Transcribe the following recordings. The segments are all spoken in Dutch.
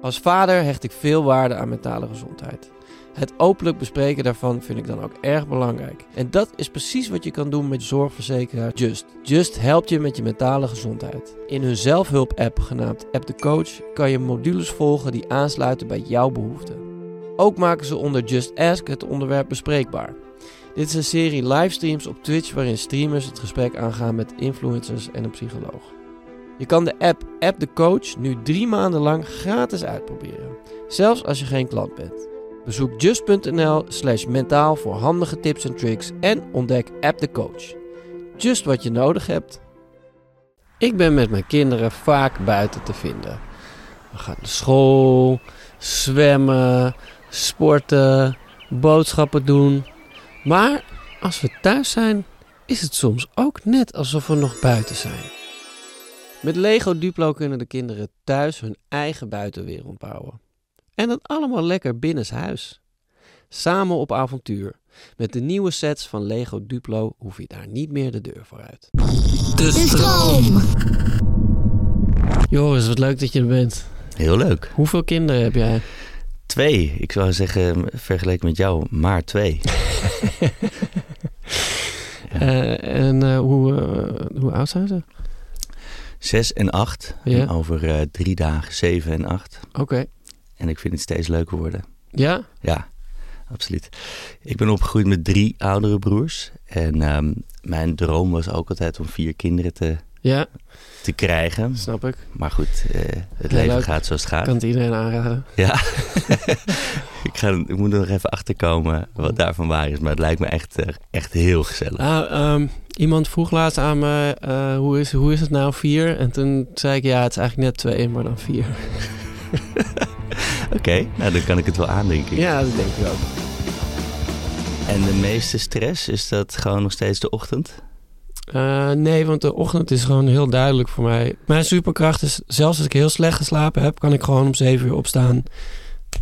Als vader hecht ik veel waarde aan mentale gezondheid. Het openlijk bespreken daarvan vind ik dan ook erg belangrijk. En dat is precies wat je kan doen met zorgverzekeraar Just. Just helpt je met je mentale gezondheid. In hun zelfhulp-app genaamd App de Coach kan je modules volgen die aansluiten bij jouw behoeften. Ook maken ze onder Just Ask het onderwerp bespreekbaar. Dit is een serie livestreams op Twitch waarin streamers het gesprek aangaan met influencers en een psycholoog. Je kan de app App de Coach nu drie maanden lang gratis uitproberen, zelfs als je geen klant bent. Bezoek just.nl slash mentaal voor handige tips en tricks en ontdek App de Coach. Just wat je nodig hebt. Ik ben met mijn kinderen vaak buiten te vinden. We gaan naar school, zwemmen, sporten, boodschappen doen. Maar als we thuis zijn, is het soms ook net alsof we nog buiten zijn. Met Lego Duplo kunnen de kinderen thuis hun eigen buitenwereld bouwen. En dat allemaal lekker binnenshuis. Samen op avontuur. Met de nieuwe sets van Lego Duplo hoef je daar niet meer de deur voor uit. De stroom. Joris, wat leuk dat je er bent. Heel leuk. Hoeveel kinderen heb jij? Twee. Ik zou zeggen, vergeleken met jou, maar twee. Eh, en eh, hoe, eh, hoe oud zijn ze? Zes en acht. Ja. En over eh, drie dagen zeven en acht. Oké. En ik vind het steeds leuker worden. Ja? Ja, absoluut. Ik ben opgegroeid met drie oudere broers. En ehm, mijn droom was ook altijd om vier kinderen te, Ja, te krijgen. snap ik. Maar goed, eh, het leven leuk. gaat zoals het gaat. Kan het iedereen aanraden. Ja. ik, ga, ik moet er nog even achterkomen wat daarvan waar is. Maar het lijkt me echt, eh, echt heel gezellig. Ah, ehm, iemand vroeg laatst aan me, eh, hoe, is, hoe is het nou vier? En toen zei ik, ja, het is eigenlijk net twee, maar dan vier. Oké, nou dan kan ik het wel aan, denk ik. Ja, dat denk ik ook. En de meeste stress, is dat gewoon nog steeds de ochtend? Eh, nee, want de ochtend is gewoon heel duidelijk voor mij. Mijn superkracht is, zelfs als ik heel slecht geslapen heb, kan ik gewoon om zeven uur opstaan.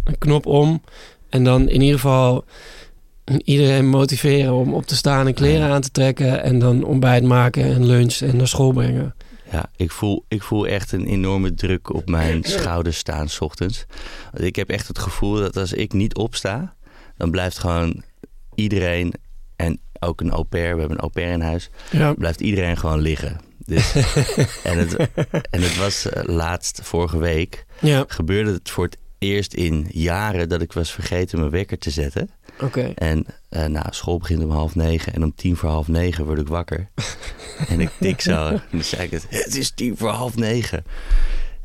Een knop om. En dan in ieder geval iedereen motiveren om op te staan en kleren aan te trekken. En dan ontbijt maken en lunch en naar school brengen. Ja, ik voel, ik voel echt een enorme druk op mijn schouders staan 's ochtends. Ik heb echt het gevoel dat als ik niet opsta, dan blijft gewoon iedereen en ook een au pair, we hebben een au pair in huis, Ja. blijft iedereen gewoon liggen. Dus, en, het, en het was eh, laatst, vorige week, Ja, gebeurde het voor het eerst in jaren dat ik was vergeten mijn wekker te zetten. oké. En eh, nou, school begint om half negen en om tien voor half negen word ik wakker. en ik tik zo. En dan zei ik het, het is tien voor half negen.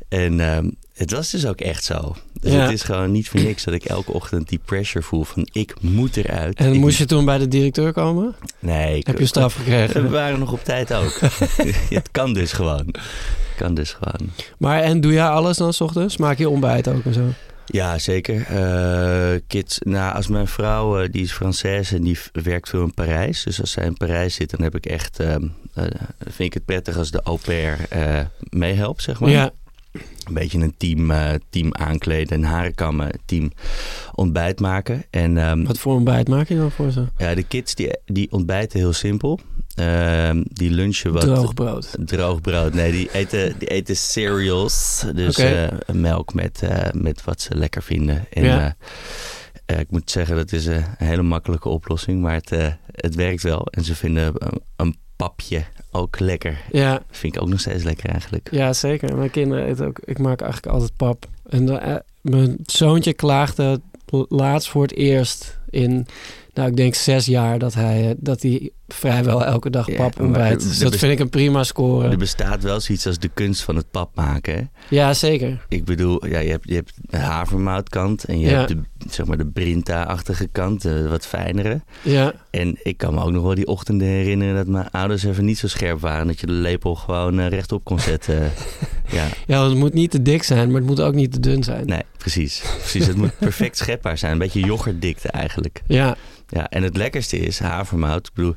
En ehm, het was dus ook echt zo. Dus Ja. het is gewoon niet voor niks dat ik elke ochtend die pressure voel van ik moet eruit. En Ik- moest je toen bij de directeur komen? Nee. Ik, Heb je straf We gekregen? waren nog op tijd ook. het kan dus gewoon. Het kan dus gewoon. Maar en doe jij alles dan s ochtends? Maak je ontbijt ook en zo? Ja, zeker. Eh, kids, nou, als mijn vrouw, eh, die is Française en die werkt veel in Parijs. Dus als zij in Parijs zit, dan heb ik echt, eh, vind ik het prettig als de au pair eh, meehelpt, zeg maar. Ja, Een beetje een team, eh, team aankleden en haren kammen, team ontbijt maken. En ehm, wat voor ontbijt maak je dan voor ze? ja, de kids die, die ontbijten heel simpel. Ehm, die lunchen wat... Droog brood. Droog brood. Nee, die eten, die eten cereals. Dus eh, melk met, eh, met wat ze lekker vinden. En Ja. ik moet zeggen, dat is een hele makkelijke oplossing. Maar het, het werkt wel. En ze vinden een, een papje ook lekker. Ja, Vind ik ook nog steeds lekker eigenlijk. ja, zeker. Mijn kinderen eten ook. Ik maak eigenlijk altijd pap. En de, eh, mijn zoontje klaagde laatst voor het eerst in, nou, ik denk zes jaar dat hij, eh, dat hij vrijwel elke dag Ja, pap ontbijt. Dus dat vind ik een prima score. Er bestaat wel zoiets als de kunst van het pap maken. Hè? Ja, zeker. Ik bedoel, ja, je, hebt, je hebt de havermoutkant en je Ja. hebt de, zeg maar de Brinta-achtige kant, de wat fijnere. Ja, En ik kan me ook nog wel die ochtenden herinneren dat mijn ouders even niet zo scherp waren. Dat je de lepel gewoon eh, rechtop kon zetten. ja, ja, want het moet niet te dik zijn, maar het moet ook niet te dun zijn. nee, precies. Precies, het moet perfect schepbaar zijn. Een beetje yoghurtdikte eigenlijk. Ja, Ja, en het lekkerste is havermout. Ik bedoel,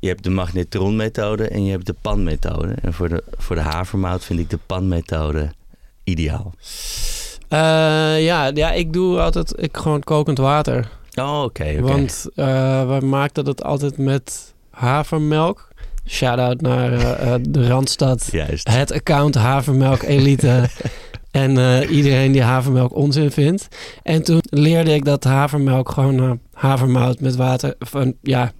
je hebt de magnetronmethode en je hebt de panmethode. En voor de, voor de havermout vind ik de panmethode ideaal. Eh, ja, ja, ik doe altijd ik gewoon kokend water. Oh, oké. Want eh wij maakten het altijd met havermelk. Shout-out naar eh, de Randstad. Juist. Het account Havermelk Elite. En eh, iedereen die havermelk onzin vindt. En toen leerde ik dat havermelk gewoon uh, havermout met water... Van, ja,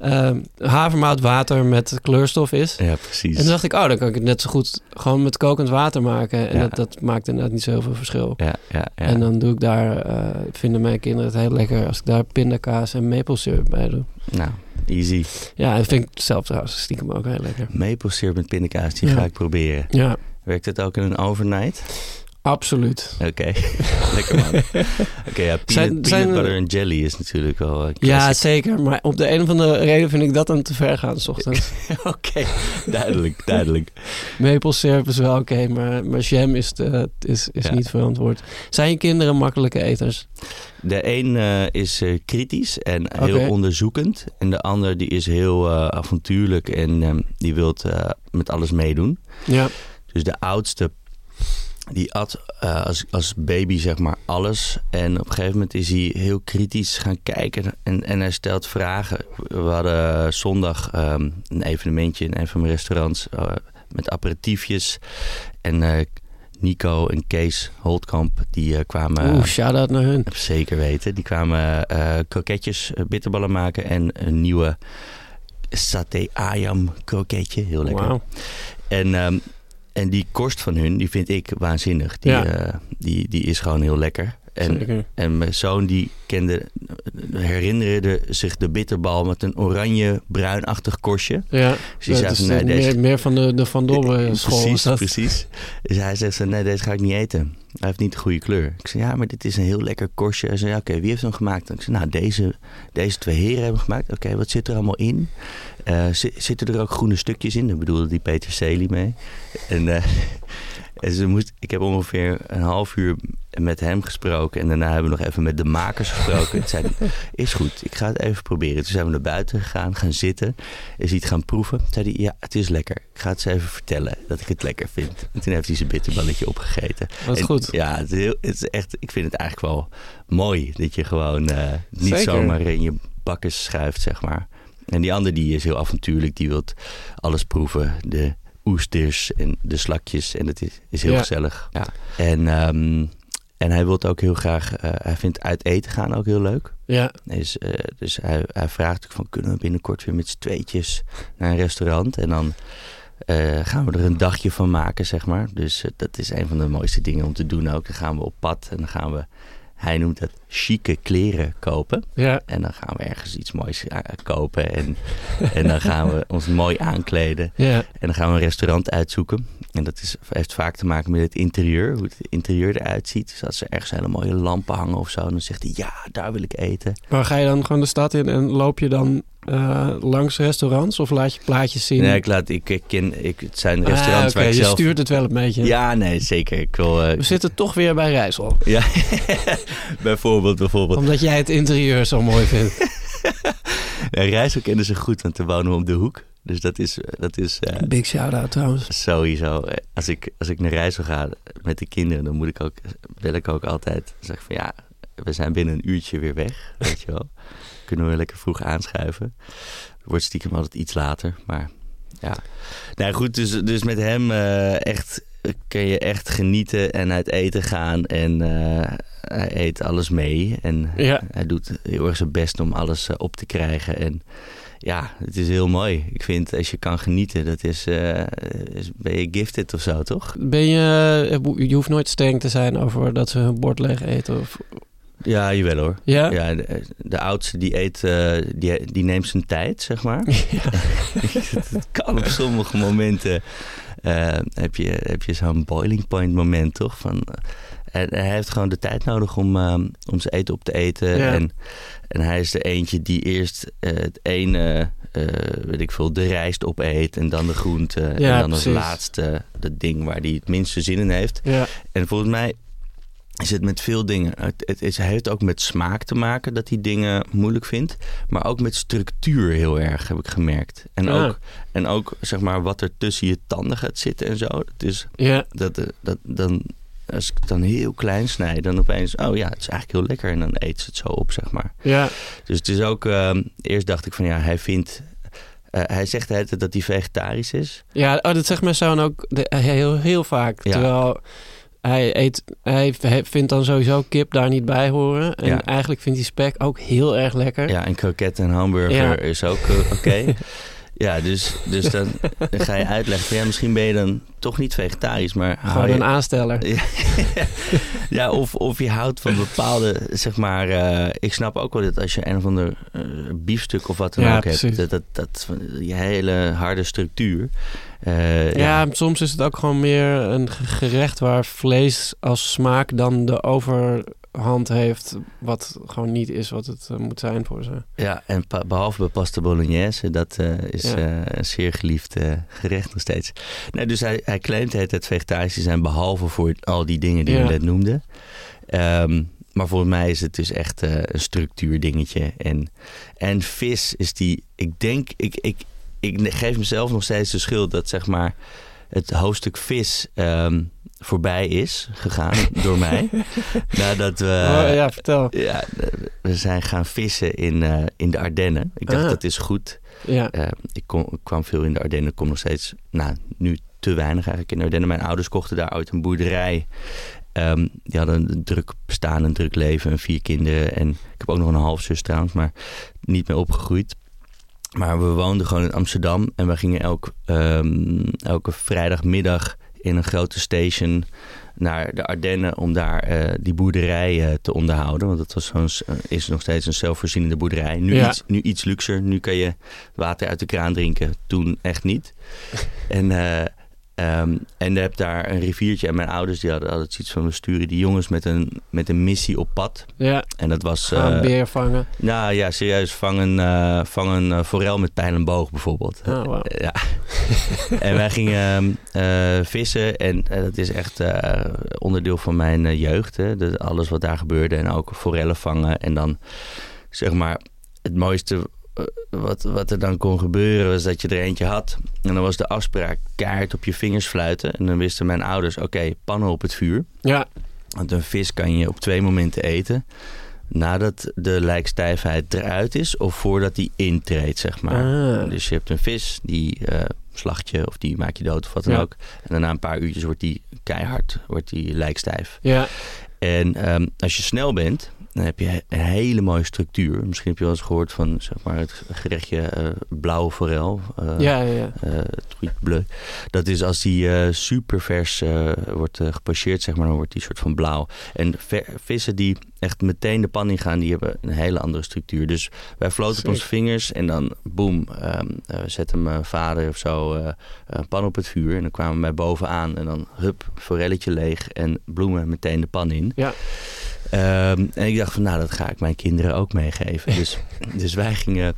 uh, havermout water met kleurstof is. Ja, precies. En toen dacht ik, oh, dan kan ik het net zo goed gewoon met kokend water maken. En Ja. dat, dat maakt inderdaad niet zoveel verschil. Ja, ja, ja. En dan doe ik daar, eh, vinden mijn kinderen het heel lekker als ik daar pindakaas en maple syrup bij doe. Nou, easy. Ja, en vind ik zelf trouwens stiekem ook heel lekker. Maple syrup met pindakaas, die Ja. ga ik proberen. Ja, Werkt het ook in een overnight? absoluut. Oké, lekker man. Oké, ja, peanut, Zijn- peanut zijn- butter en jelly is natuurlijk wel... een Ja, zeker. Maar op de een of andere reden vind ik dat dan te ver gaan s ochtends. Oké, duidelijk, duidelijk. Maple syrup is wel oké, maar, maar jam is, is, is Ja. niet verantwoord. Zijn je kinderen makkelijke eters? De een eh, is eh, kritisch en heel onderzoekend. En de ander die is heel eh, avontuurlijk en ehm, die wil met alles meedoen. Ja, Dus de oudste, die at eh, als, als baby zeg maar alles. En op een gegeven moment is hij heel kritisch gaan kijken en, en hij stelt vragen. We hadden zondag ehm, een evenementje in een van mijn restaurants eh, met aperitiefjes. En eh, Nico en Kees Holtkamp, die kwamen... oeh, shout-out naar hun. Zeker weten. Die kwamen eh kroketjes, bitterballen maken en een nieuwe saté ayam kroketje. Heel lekker. En, ehm, en die korst van hun, die vind ik waanzinnig. Die, Ja. eh, die, die is gewoon heel lekker. En, Zeker. en mijn zoon die kende, herinnerde zich de bitterbal met een oranje-bruinachtig korstje. Ja, Dus die dat zei is van, nee, eh, deze- meer, meer van de, de Van Dobbe school. Precies, dat. precies. Dus hij zegt, zo, nee, deze ga ik niet eten. Hij heeft niet de goede kleur. Ik zei, ja, maar dit is een heel lekker korstje. Hij zei, ja, oké, wie heeft hem gemaakt? Ik zei, nou, deze, deze twee heren hebben gemaakt. Oké, wat zit er allemaal in? Zi- zitten er ook groene stukjes in? Daar bedoelde die Peter Celi mee. En, eh, en ze moest, ik heb ongeveer een half uur met hem gesproken. En daarna hebben we nog even met de makers gesproken. Het zei, is goed, ik ga het even proberen. Toen zijn we naar buiten gegaan, gaan zitten. Is het gaan proeven. Toen zei hij, ja, het is lekker. Ik ga het ze even vertellen dat ik het lekker vind. En toen heeft hij zijn bitterballetje opgegeten. Wat En goed. Ja, het is, heel, het is echt, ik vind het eigenlijk wel mooi dat je gewoon eh, niet Zeker. zomaar in je bakken schuift, zeg maar. En die andere die is heel avontuurlijk, die wil alles proeven. De oesters en de slakjes. En dat is, is heel Ja. gezellig. Ja. En, ehm, en hij wil ook heel graag, eh, hij vindt uit eten gaan ook heel leuk. Ja, Dus, eh, dus hij, hij vraagt ook van kunnen we binnenkort weer met z'n tweetjes naar een restaurant en dan eh, gaan we er een dagje van maken, zeg maar. Dus dat is een van de mooiste dingen om te doen ook. Dan gaan we op pad en dan gaan we, hij noemt dat chique kleren kopen. ja. En dan gaan we ergens iets moois eh, kopen en, en dan gaan we ons mooi aankleden. Ja, En dan gaan we een restaurant uitzoeken. En dat is, heeft vaak te maken met het interieur, hoe het interieur eruit ziet. Dus als er ergens hele mooie lampen hangen of zo, dan zegt hij ja, daar wil ik eten. maar ga je dan gewoon de stad in en loop je dan eh, langs restaurants of laat je plaatjes zien? Nee, ik laat, ik, ik ken, ik, het zijn Ah, restaurants oké, waar ik je zelf... stuurt het wel een beetje. Ja, nee, zeker. Ik wil, eh, We zitten toch weer bij Rijssel. ja, bijvoorbeeld, bijvoorbeeld. Omdat jij het interieur zo mooi vindt. Nee, Rijssel kennen ze goed, want we wonen we om de hoek. Dus dat is, dat is eh, Big shout-out trouwens. sowieso. eh, Als ik, als ik naar Rijssel ga met de kinderen, dan moet ik ook, wil ik ook altijd zeggen van ja, we zijn binnen een uurtje weer weg, weet je wel. Kunnen we lekker vroeg aanschuiven. Wordt stiekem altijd iets later, maar ja. Nou goed, dus, dus met hem eh, echt kun je echt genieten en uit eten gaan. En eh, hij eet alles mee. En Ja. hij doet heel erg zijn best om alles eh, op te krijgen. En ja, het is heel mooi. Ik vind als je kan genieten, dat is, is ben je gifted of zo, toch? Ben je, je hoeft nooit streng te zijn over dat ze hun bord leeg eten. Of, Ja, jawel hoor. ja? Ja, de, de oudste die eet, eh, die, die neemt zijn tijd, zeg maar. het kan op sommige momenten. eh, heb je, heb je zo'n boiling point moment, toch? Van, eh, en hij heeft gewoon de tijd nodig om, eh, om zijn eten op te eten. Ja. En, en hij is de eentje die eerst eh, het ene, eh, weet ik veel, de rijst opeet. En dan de groente. Ja, en dan als precies. laatste dat ding waar hij het minste zin in heeft. Ja. En volgens mij is het met veel dingen. Het, het, is, het heeft ook met smaak te maken dat hij dingen moeilijk vindt. Maar ook met structuur heel erg, heb ik gemerkt. En, Ah. ook, en ook zeg maar wat er tussen je tanden gaat zitten en zo. Dus ja. dat, eh, dat, dan, als ik het dan heel klein snijd, dan opeens, oh ja, het is eigenlijk heel lekker. En dan eet ze het zo op, zeg maar. Ja. Dus het is ook, ehm, eerst dacht ik van ja, hij vindt. eh, hij zegt de hele tijd dat hij vegetarisch is. Ja, oh, dat zegt mijn zoon ook de- heel, heel vaak. Ja. Terwijl hij, eet, hij vindt dan sowieso kip daar niet bij horen. En Ja. eigenlijk vindt hij spek ook heel erg lekker. Ja, en kroket en hamburger Ja. is ook eh, oké. ja, dus, dus dan, dan ga je uitleggen van ja, misschien ben je dan toch niet vegetarisch, maar Gewoon je- een aansteller. Ja, ja of, of je houdt van bepaalde, zeg maar... eh, ik snap ook wel dat als je een of ander eh, biefstuk of wat dan ook precies. hebt... Dat, dat, dat, hele harde structuur... eh, Ja, soms is het ook gewoon meer een ge- gerecht waar vlees als smaak dan de overhand heeft. Wat gewoon niet is wat het eh, moet zijn voor ze. Ja, en behalve bij pasta bolognese, dat eh, is Ja. een zeer geliefd gerecht nog steeds. Nee, dus hij, hij claimt het, het vegetarisch te zijn, behalve voor al die dingen die Ja. we net noemden. Ehm, maar volgens mij is het dus echt een structuurdingetje. En, en vis is die, ik denk, ik, ik, ik geef mezelf nog steeds de schuld dat zeg maar het hoofdstuk vis ehm, voorbij is gegaan door mij. Nadat we... oh, ja, vertel. Ja, we zijn gaan vissen in, eh, in de Ardennen. Ik dacht, Ah. dat is goed. Ja, Eh, ik, kom, ik kwam veel in de Ardennen, kom nog steeds, nou, nu te weinig eigenlijk in de Ardennen. Mijn ouders kochten daar ooit een boerderij. Ehm, die hadden een druk bestaan, een druk leven en vier kinderen. En ik heb ook nog een halfzus trouwens, maar niet meer opgegroeid. Maar we woonden gewoon in Amsterdam en we gingen elk, ehm, elke vrijdagmiddag in een grote station naar de Ardennen om daar eh, die boerderij eh, te onderhouden. Want het was zo'n, eh, is nog steeds een zelfvoorzienende boerderij. Nu, Ja. iets, nu iets luxer. Nu kan je water uit de kraan drinken. Toen echt niet. en, ehm, en je hebt daar een riviertje. En mijn ouders die hadden altijd zoiets van... we sturen die jongens met een, met een missie op pad. ja. En dat was... Gaan eh, beer vangen. nou ja, serieus. Vangen, eh vangen eh, forel met pijl en boog bijvoorbeeld. Oh, ja. en wij gingen eh, vissen. En dat is echt onderdeel van mijn jeugd. Hè. De, alles wat daar gebeurde. En ook forellen vangen. En dan zeg maar het mooiste wat, wat er dan kon gebeuren was dat je er eentje had. En dan was de afspraak kaart op je vingers fluiten. En dan wisten mijn ouders, oké, pannen op het vuur. Ja, Want een vis kan je op twee momenten eten. Nadat de lijkstijfheid eruit is of voordat die intreedt, zeg maar. Ah. Dus je hebt een vis, die eh slacht je of die maak je dood of wat dan Ja. ook. En daarna een paar uurtjes wordt die keihard, wordt die lijkstijf. ja. En ehm, als je snel bent, dan heb je een hele mooie structuur. Misschien heb je wel eens gehoord van zeg maar, het gerechtje eh, blauwe forel. eh, ja, ja, ja. eh, bleu. Dat is als die super vers eh, wordt gepocheerd, zeg maar, dan wordt die soort van blauw. En vissen die echt meteen de pan in gaan, die hebben een hele andere structuur. Dus wij floten op onze vingers en dan boem, ehm eh, zette mijn vader of zo een pan op het vuur. En dan kwamen wij bovenaan en dan hup, forelletje leeg en bloemen meteen de pan in. Ja. Ehm, en ik dacht van, nou, dat ga ik mijn kinderen ook meegeven. Dus, dus wij gingen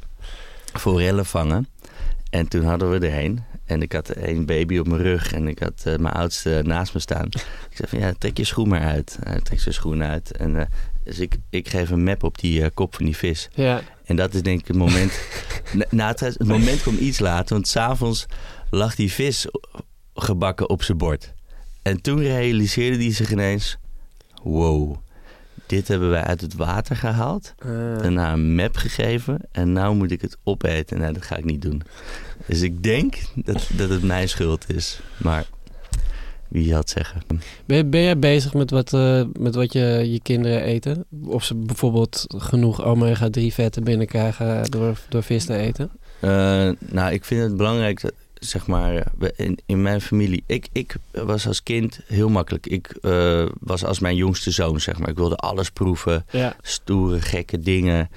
forellen vangen. En toen hadden we er een. En ik had een baby op mijn rug. En ik had eh, mijn oudste naast me staan. Ik zei van, ja, trek je schoen maar uit. Hij trekt zijn schoen uit. En, eh, dus ik, ik geef een map op die eh, kop van die vis. Ja, En dat is denk ik het moment... na, na het, het moment kwam iets later. Want s'avonds lag die vis gebakken op zijn bord. En toen realiseerde hij zich ineens... Wow, dit hebben wij uit het water gehaald. Ah. Daarna een map gegeven. En nou moet ik het opeten. Nou, dat ga ik niet doen. Dus ik denk dat, dat het mijn schuld is. Maar wie had zeggen? Ben, je- ben jij bezig met wat, eh, met wat je, je kinderen eten? Of ze bijvoorbeeld genoeg omega-3 vetten binnenkrijgen door, door vis te eten? Eh, nou, ik vind het belangrijk dat, zeg maar, we- in, in mijn familie. Ik, ik was als kind heel makkelijk. Ik eh, was als mijn jongste zoon, zeg maar. Ik wilde alles proeven. Ja. stoere, gekke dingen.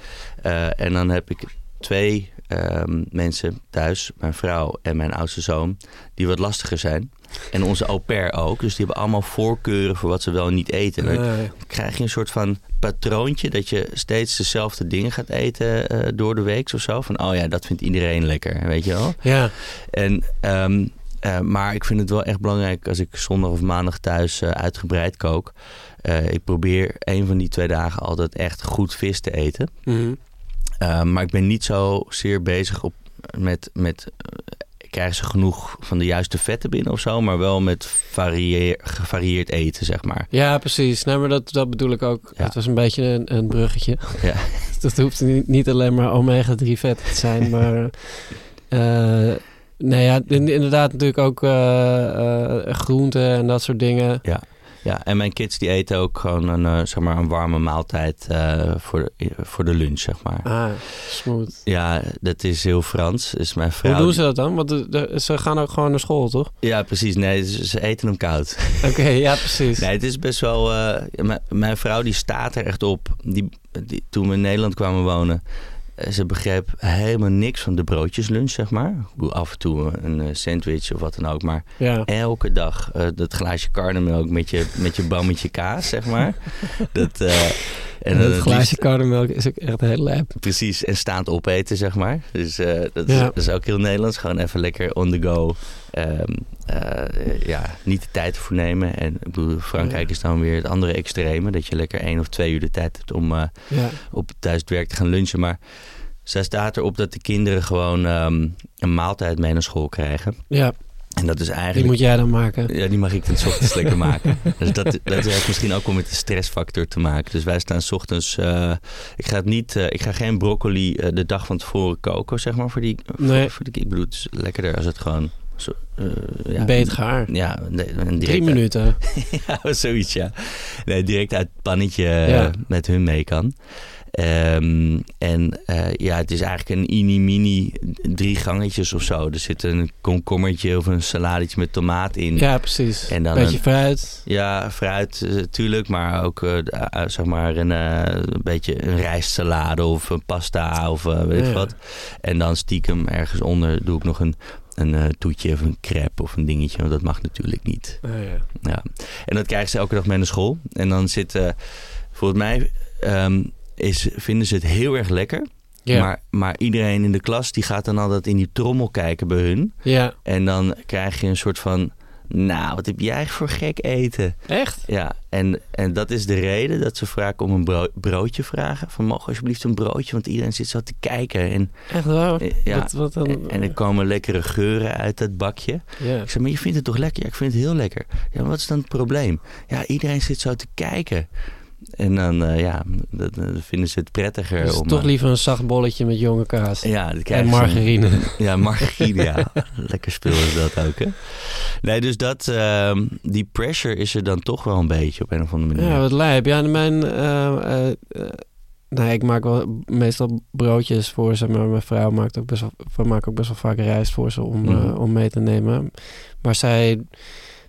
Eh, en dan heb ik twee ehm, mensen thuis, mijn vrouw en mijn oudste zoon, die wat lastiger zijn. En onze au pair ook. Dus die hebben allemaal voorkeuren voor wat ze wel en niet eten. En dan krijg je een soort van patroontje dat je steeds dezelfde dingen gaat eten eh, door de week of zo. Van, oh ja, dat vindt iedereen lekker, weet je wel. ja. En, ehm, eh, maar ik vind het wel echt belangrijk als ik zondag of maandag thuis eh, uitgebreid kook. Ik probeer een van die twee dagen altijd echt goed vis te eten. Mhm. Uh, maar ik ben niet zo zeer bezig op, met, met uh, krijgen ze genoeg van de juiste vetten binnen of zo, maar wel met varieer, gevarieerd eten, zeg maar. Ja, precies. Nee, maar dat, dat bedoel ik ook. Ja. Het was een beetje een, een bruggetje. Ja. dat hoeft niet, niet alleen maar omega-3 vet te zijn, maar... eh nee, ja, in- inderdaad natuurlijk ook eh, eh, groenten en dat soort dingen. Ja. Ja, en mijn kids die eten ook gewoon een, eh, zeg maar een warme maaltijd eh, voor, de, voor de lunch, zeg maar. Ah, smooth. Ja, dat is heel Frans. Dus mijn vrouw... Hoe doen ze dat dan? Want de, de- ze gaan ook gewoon naar school, toch? Ja, precies. Nee, ze, ze eten hem koud. Oké, ja, precies. Nee, het is best wel... eh, mijn vrouw die staat er echt op. Die, die, toen we in Nederland kwamen wonen... eh, Ze begreep helemaal niks van de broodjeslunch, zeg maar. Af en toe een eh, sandwich of wat dan ook. Maar Ja. elke dag eh, dat glaasje karnemelk met je, met je bammetje kaas, zeg maar. Dat, En dan het glaasje karnemelk is ook echt heel lijp. Precies, en staand opeten, zeg maar. Dus eh, dat, is, Ja. dat is ook heel Nederlands. Gewoon even lekker on the go. Ehm, eh, ja, niet de tijd ervoor nemen. En ik bedoel, Frankrijk Ja. is dan weer het andere extreme. Dat je lekker één of twee uur de tijd hebt om eh, Ja. op thuis werk te gaan lunchen. Maar zij staat erop dat de kinderen gewoon ehm, een maaltijd mee naar school krijgen. ja, En dat is die eigenlijk... moet jij dan maken. Ja, die mag ik dan 's ochtends lekker maken. Dus dat, dat heeft misschien ook wel met de stressfactor te maken. Dus wij staan 's ochtends... eh, ik ga het niet... eh, ik ga geen broccoli eh, de dag van tevoren koken, zeg maar. Voor die, voor- Nee. voor de, ik bedoel, het is lekkerder als het gewoon... Zo, ja, Beet gaar. Ja, nee, direct Drie minuten. ja, zoiets, ja. Nee, direct uit het pannetje Ja. met hun mee kan. Ehm, en eh, ja, het is eigenlijk een mini-mini drie gangetjes of zo. Er zit een komkommertje of een saladetje met tomaat in. Ja, precies. En dan Beetje een- fruit. Ja, fruit natuurlijk, maar ook eh, eh, zeg maar een, eh, een beetje een rijstsalade of een pasta of eh, weet ik Ja. wat. En dan stiekem ergens onder doe ik nog een, een eh, toetje of een crepe of een dingetje, want dat mag natuurlijk niet. Ah, ja. Ja. En dat krijgen ze elke dag mee naar school. En dan zit, eh, volgens mij ehm, is, vinden ze het heel erg lekker. Maar, maar iedereen in de klas die gaat dan altijd in die trommel kijken bij hun. ja. En dan krijg je een soort van, nou, wat heb jij voor gek eten? Echt? Ja, en, en dat is de reden dat ze vaak om een bro- broodje vragen. Van, mogen alsjeblieft een broodje? Want iedereen zit zo te kijken. En, Echt waar? eh, ja, Wat, wat dan? en, en er komen lekkere geuren uit dat bakje. ja. Ik zeg, maar je vindt het toch lekker? Ja, ik vind het heel lekker. Ja, maar wat is dan het probleem? Ja, iedereen zit zo te kijken. En dan, eh, ja, dat vinden ze het prettiger Dus om... toch eh, liever een zacht bolletje met jonge kaas. ja, en margarine. Ja, margarine, ja. Lekker spul is dat ook, hè? Nee, dus dat, ehm, die pressure is er dan toch wel een beetje op een of andere manier. Ja, wat lijp. Ja, mijn... eh, nee, ik maak wel meestal broodjes voor ze, maar mijn vrouw maakt ook best wel, we maken ook best wel vaak rijst voor ze om, eh, om mee te nemen. Maar zij,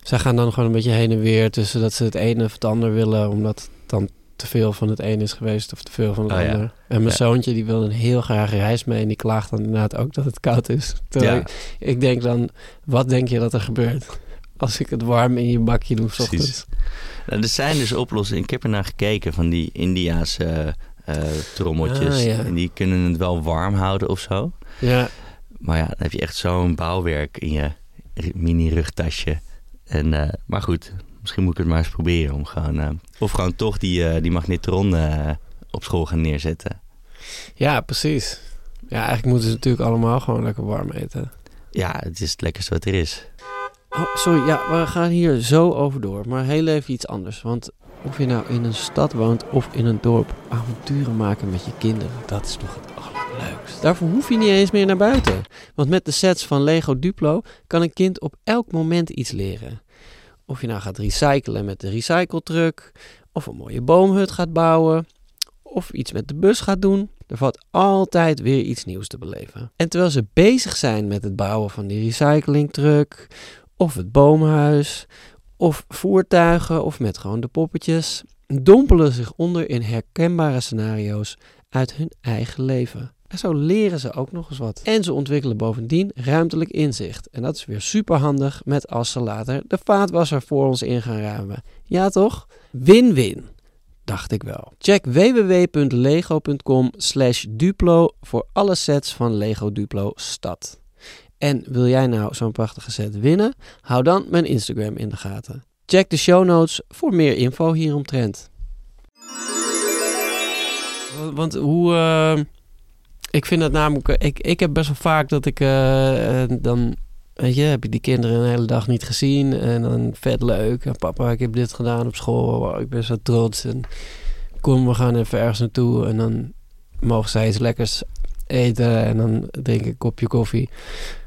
zij gaan dan gewoon een beetje heen en weer tussen dat ze het ene of het ander willen, omdat dan te veel van het een is geweest of te veel van het Oh, ja. ander. En mijn Ja. zoontje die wil dan heel graag rijst mee en die klaagt dan inderdaad ook dat het koud is. Terwijl Ja. ik, ik denk dan, wat denk je dat er gebeurt? Als ik het warm in je bakje doe Precies. ochtends. Nou, er zijn dus oplossingen. Ik heb er naar gekeken van die Indiaanse eh, trommeltjes. Ah. En die kunnen het wel warm houden of zo. Ja, Maar ja, dan heb je echt zo'n bouwwerk in je mini-rugtasje. En, eh, maar goed, misschien moet ik het maar eens proberen. Om gewoon, eh, of gewoon toch die, eh, die magnetron eh, op school gaan neerzetten. Ja, precies. Ja, eigenlijk moeten ze natuurlijk allemaal gewoon lekker warm eten. Ja, het is het lekkerste wat er is. Oh, sorry, ja, we gaan hier zo over door. Maar heel even iets anders. Want of je nou in een stad woont of in een dorp, avonturen maken met je kinderen, dat is toch het allerleukst. Daarvoor hoef je niet eens meer naar buiten. Want met de sets van Lego Duplo kan een kind op elk moment iets leren. Of je nou gaat recyclen met de recycletruck, of een mooie boomhut gaat bouwen, of iets met de bus gaat doen. Er valt altijd weer iets nieuws te beleven. En terwijl ze bezig zijn met het bouwen van die recyclingtruck, of het boomhuis, of voertuigen, of met gewoon de poppetjes, dompelen zich onder in herkenbare scenario's uit hun eigen leven. En zo leren ze ook nog eens wat. En ze ontwikkelen bovendien ruimtelijk inzicht. En dat is weer super handig met als ze later de vaatwasser voor ons in gaan ruimen. Ja toch? Win-win. Dacht ik wel. Check www.lego.com slash Duplo voor alle sets van Lego Duplo Stad. En wil jij nou zo'n prachtige set winnen? Hou dan mijn Instagram in de gaten. Check de show notes voor meer info hieromtrent. Want hoe... eh, ik vind het namelijk... Ik, ik heb best wel vaak dat ik eh, eh, dan... Weet je, heb je die kinderen een hele dag niet gezien en dan vet leuk. En papa, ik heb dit gedaan op school. Wow, ik ben zo trots. En kom, we gaan even ergens naartoe. En dan mogen zij iets lekkers eten en dan drink ik een kopje koffie.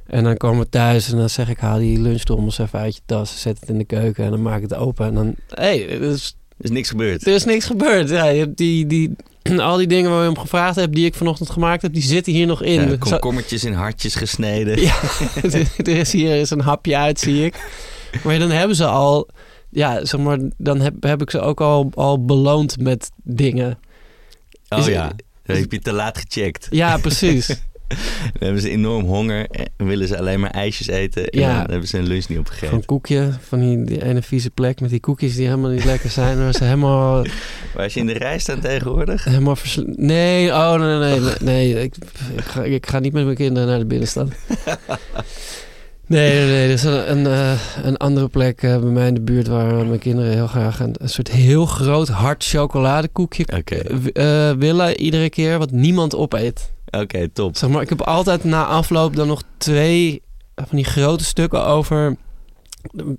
En dan komen we thuis en dan zeg ik, haal die lunchtrommels even uit je tas. Zet het in de keuken en dan maak ik het open. En dan, hey, er, is, Er is niks gebeurd. er is niks gebeurd. Ja, je hebt die, die, al die dingen waar je om gevraagd hebt, die ik vanochtend gemaakt heb, die zitten hier nog in. Ja, komkommertjes in hartjes gesneden. Ja, er is hier eens een hapje uit, zie ik. Maar dan hebben ze al, ja, zeg maar, dan heb, heb ik ze ook al, al beloond met dingen. Oh Is- ja, dan heb je te laat gecheckt. Ja, precies. Dan hebben ze enorm honger en willen ze alleen maar ijsjes eten. En Ja. dan hebben ze hun lunch niet opgegeten. Van koekje, van die, die ene vieze plek met die koekjes die helemaal niet lekker zijn. Maar ze helemaal, Waar ze in de rij staan tegenwoordig? helemaal versl- Nee, oh nee, nee, nee. nee ik, ik, ga, ik ga niet met mijn kinderen naar de binnenstad. Nee, nee, nee. Er is een, een, eh, een andere plek eh, bij mij in de buurt waar mijn kinderen heel graag een, een soort heel groot hard chocoladekoekje w- eh, willen iedere keer wat niemand opeet. Oké, top. Zeg maar, ik heb altijd na afloop dan nog twee van die grote stukken over.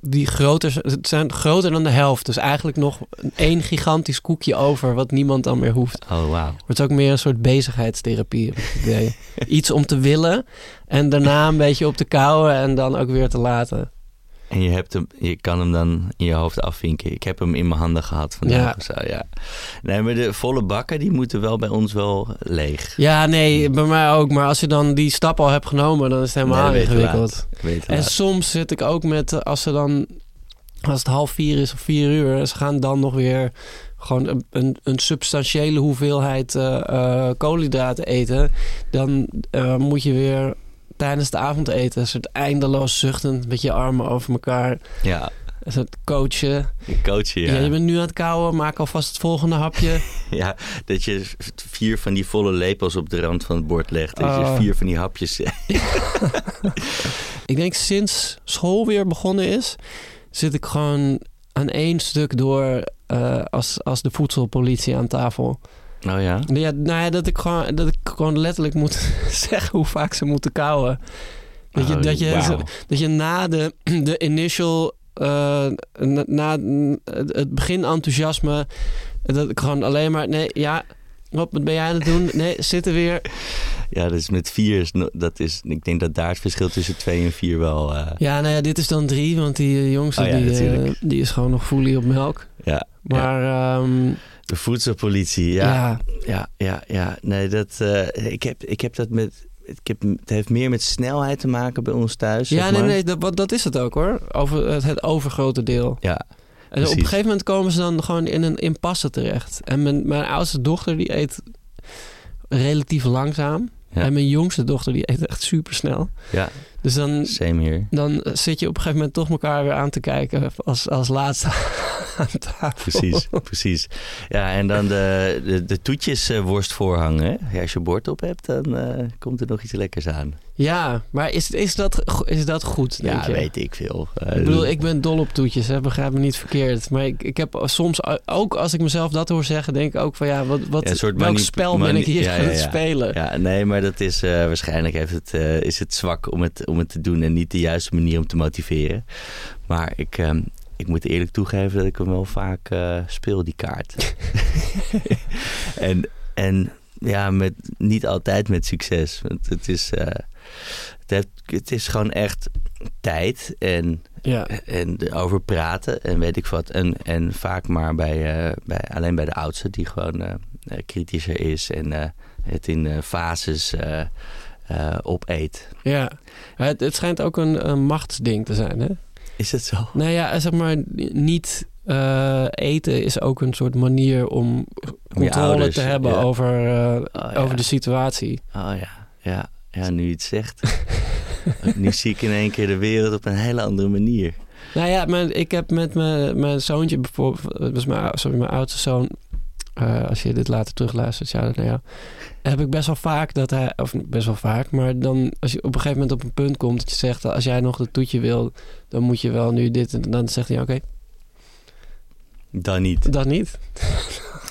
Die groter, het zijn groter dan de helft. Dus eigenlijk nog één gigantisch koekje over wat niemand dan meer hoeft. Oh. Het is ook meer een soort bezigheidstherapie. Iets om te willen en daarna een beetje op te kouwen en dan ook weer te laten. En je, hebt hem, je kan hem dan in je hoofd afvinken. Ik heb hem in mijn handen gehad vandaag Ja. of zo, ja. Nee, maar de volle bakken, die moeten wel bij ons wel leeg. Ja, nee, bij mij ook. Maar als je dan die stap al hebt genomen, dan is het helemaal Nee, ingewikkeld. En laat. soms zit ik ook met, als ze dan, als het half vier is of vier uur, ze gaan dan nog weer gewoon een, een, een substantiële hoeveelheid eh, koolhydraten eten, dan eh, moet je weer tijdens het avondeten, een soort eindeloos zuchtend met je armen over elkaar, Ja, een soort coachen. ik coach je, Ja. ja. je bent nu aan het kauwen, maak alvast het volgende hapje. Ja, dat je vier van die volle lepels op de rand van het bord legt. Dat Oh. je vier van die hapjes... ik denk sinds school weer begonnen is, zit ik gewoon aan één stuk door eh, als, als de voedselpolitie aan tafel. Oh ja? Ja, nou ja, dat ik gewoon, dat ik gewoon letterlijk moet zeggen hoe vaak ze moeten kauwen. Dat je, Oh, dat je, dat je na de, de initial, eh, na, na het begin enthousiasme, dat ik gewoon alleen maar, nee, ja, wat ben jij aan het doen? Nee, zitten weer. Ja, dus met vier is... Dat is ik denk dat daar het verschil tussen twee en vier wel... eh, Ja, nou ja, dit is dan drie, want die eh, jongste, Oh ja, die, die is gewoon nog fully op melk. ja, Maar ehm, de voedselpolitie, ja. ja, Ja, ja, ja. Nee, dat, eh, ik, heb, ik heb dat met... Ik heb, het heeft meer met snelheid te maken bij ons thuis. ja zeg nee, maar. nee, dat, dat is het ook hoor. Over het, het overgrote deel. Ja, En op een gegeven moment komen ze dan gewoon in een impasse terecht. En mijn, mijn oudste dochter die eet relatief langzaam. Ja. En mijn jongste dochter die eet echt super snel. ja, Dus dan, same dan zit je op een gegeven moment toch elkaar weer aan te kijken als, als laatste aan tafel. Precies, precies. Ja, en dan de, de, de toetjes eh, worst voorhangen. Ja, als je bord op hebt, dan eh, komt er nog iets lekkers aan. Ja, maar is, is, dat, is dat goed, denk Ja, je? weet ik veel. Eh, Ik bedoel, ik ben dol op toetjes, hè? begrijp me niet verkeerd. Maar ik, ik heb soms, ook als ik mezelf dat hoor zeggen, denk ik ook van ja, wat, wat, Ja, een soort welk spel ben ik hier ja, aan het spelen? Ja, nee, maar dat is eh, waarschijnlijk heeft het, eh, is het zwak om het, om het te doen en niet de juiste manier om te motiveren. Maar ik, ehm, ik moet eerlijk toegeven dat ik hem wel vaak eh, speel, die kaart. en, en ja, met, niet altijd met succes. Want het is, eh, het, het is gewoon echt tijd en Ja. en over praten en weet ik wat. En, en vaak maar bij, eh, bij, alleen bij de oudste die gewoon eh, eh, kritischer is en het in fases opeet. Ja, het, het schijnt ook een, een machtsding te zijn, hè? Is dat zo? Nou ja, zeg maar, niet eten is ook een soort manier om controle ouders, te hebben ja. over, Oh, ja. over de situatie. Oh ja, ja, ja nu je het zegt. nu zie ik in één keer de wereld op een hele andere manier. Nou ja, mijn, ik heb met mijn, mijn zoontje bijvoorbeeld, dat was mijn, sorry, mijn oudste zoon, eh, als je dit later terugluistert, ja, nou ja, heb ik best wel vaak dat hij, of best wel vaak, maar dan als je op een gegeven moment op een punt komt dat je zegt, als jij nog dat toetje wil, dan moet je wel nu dit en dan zegt hij, oké, Dan niet. dat niet.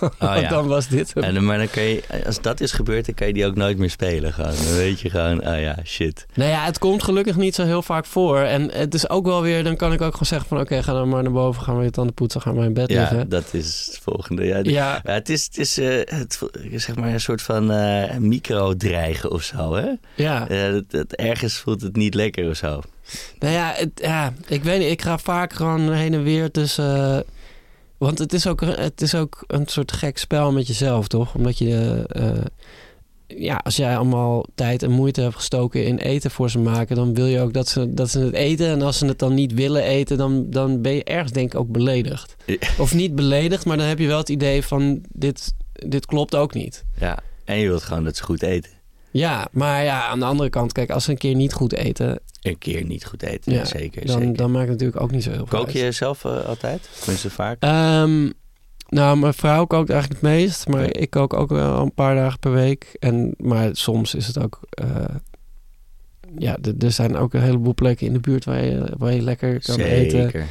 ja. dan was dit hem. En, dan- maar dan kan je, als dat is gebeurd, dan kan je die ook nooit meer spelen. Gewoon. Dan weet je gewoon, oh ja, shit. Nou ja, het komt gelukkig niet zo heel vaak voor. En het is ook wel weer, dan kan ik ook gewoon zeggen van... oké, ga dan maar naar boven, gaan we je tanden poetsen, gaan we in bed Ja, liggen. dat is het volgende. Ja, Ja, Ja, het is, het is eh, het, zeg maar een soort van eh micro-dreigen of zo, hè? ja. Eh, het, het- ergens voelt het niet lekker of zo. Nou ja, het, ja, ik weet niet. Ik ga vaak gewoon heen en weer tussen... want het is, ook, het is ook een soort gek spel met jezelf, toch? Omdat je... eh, ja, als jij allemaal tijd en moeite hebt gestoken in eten voor ze maken... dan wil je ook dat ze, dat ze het eten. En als ze het dan niet willen eten... dan, dan ben je ergens denk ik ook beledigd. Ja. Of niet beledigd, maar dan heb je wel het idee van... dit, dit klopt ook niet. Ja, en je wilt gewoon dat ze goed eten. Ja, maar ja, aan de andere kant... kijk, als ze een keer niet goed eten... Een keer niet goed eten, Ja, zeker. dan, zeker. dan maakt het natuurlijk ook niet zo heel veel Kook uit. je zelf eh, altijd? Tenminste vaak? Ehm, nou, mijn vrouw kookt eigenlijk het meest. Maar Ja. ik kook ook wel een paar dagen per week. En, maar soms is het ook... eh, ja, er zijn ook een heleboel plekken in de buurt waar je, waar je lekker kan eten. Zeker.